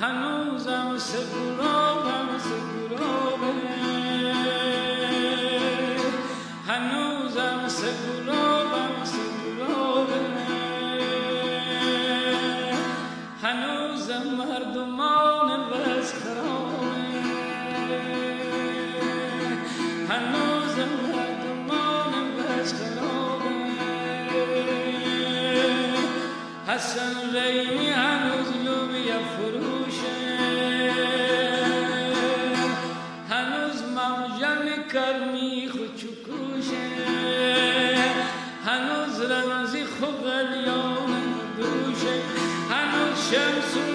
هنوزم سکرابم سکرابه هنوزم سکرابم سکرابه هنوزم مردمان بس خرابه. هنوزم مردمان بس خرابه. حسن ریمی هنوز لوبیا کرمی خوچکوشه هنوز رمزی خوب دوشه. هنوز شمس لکر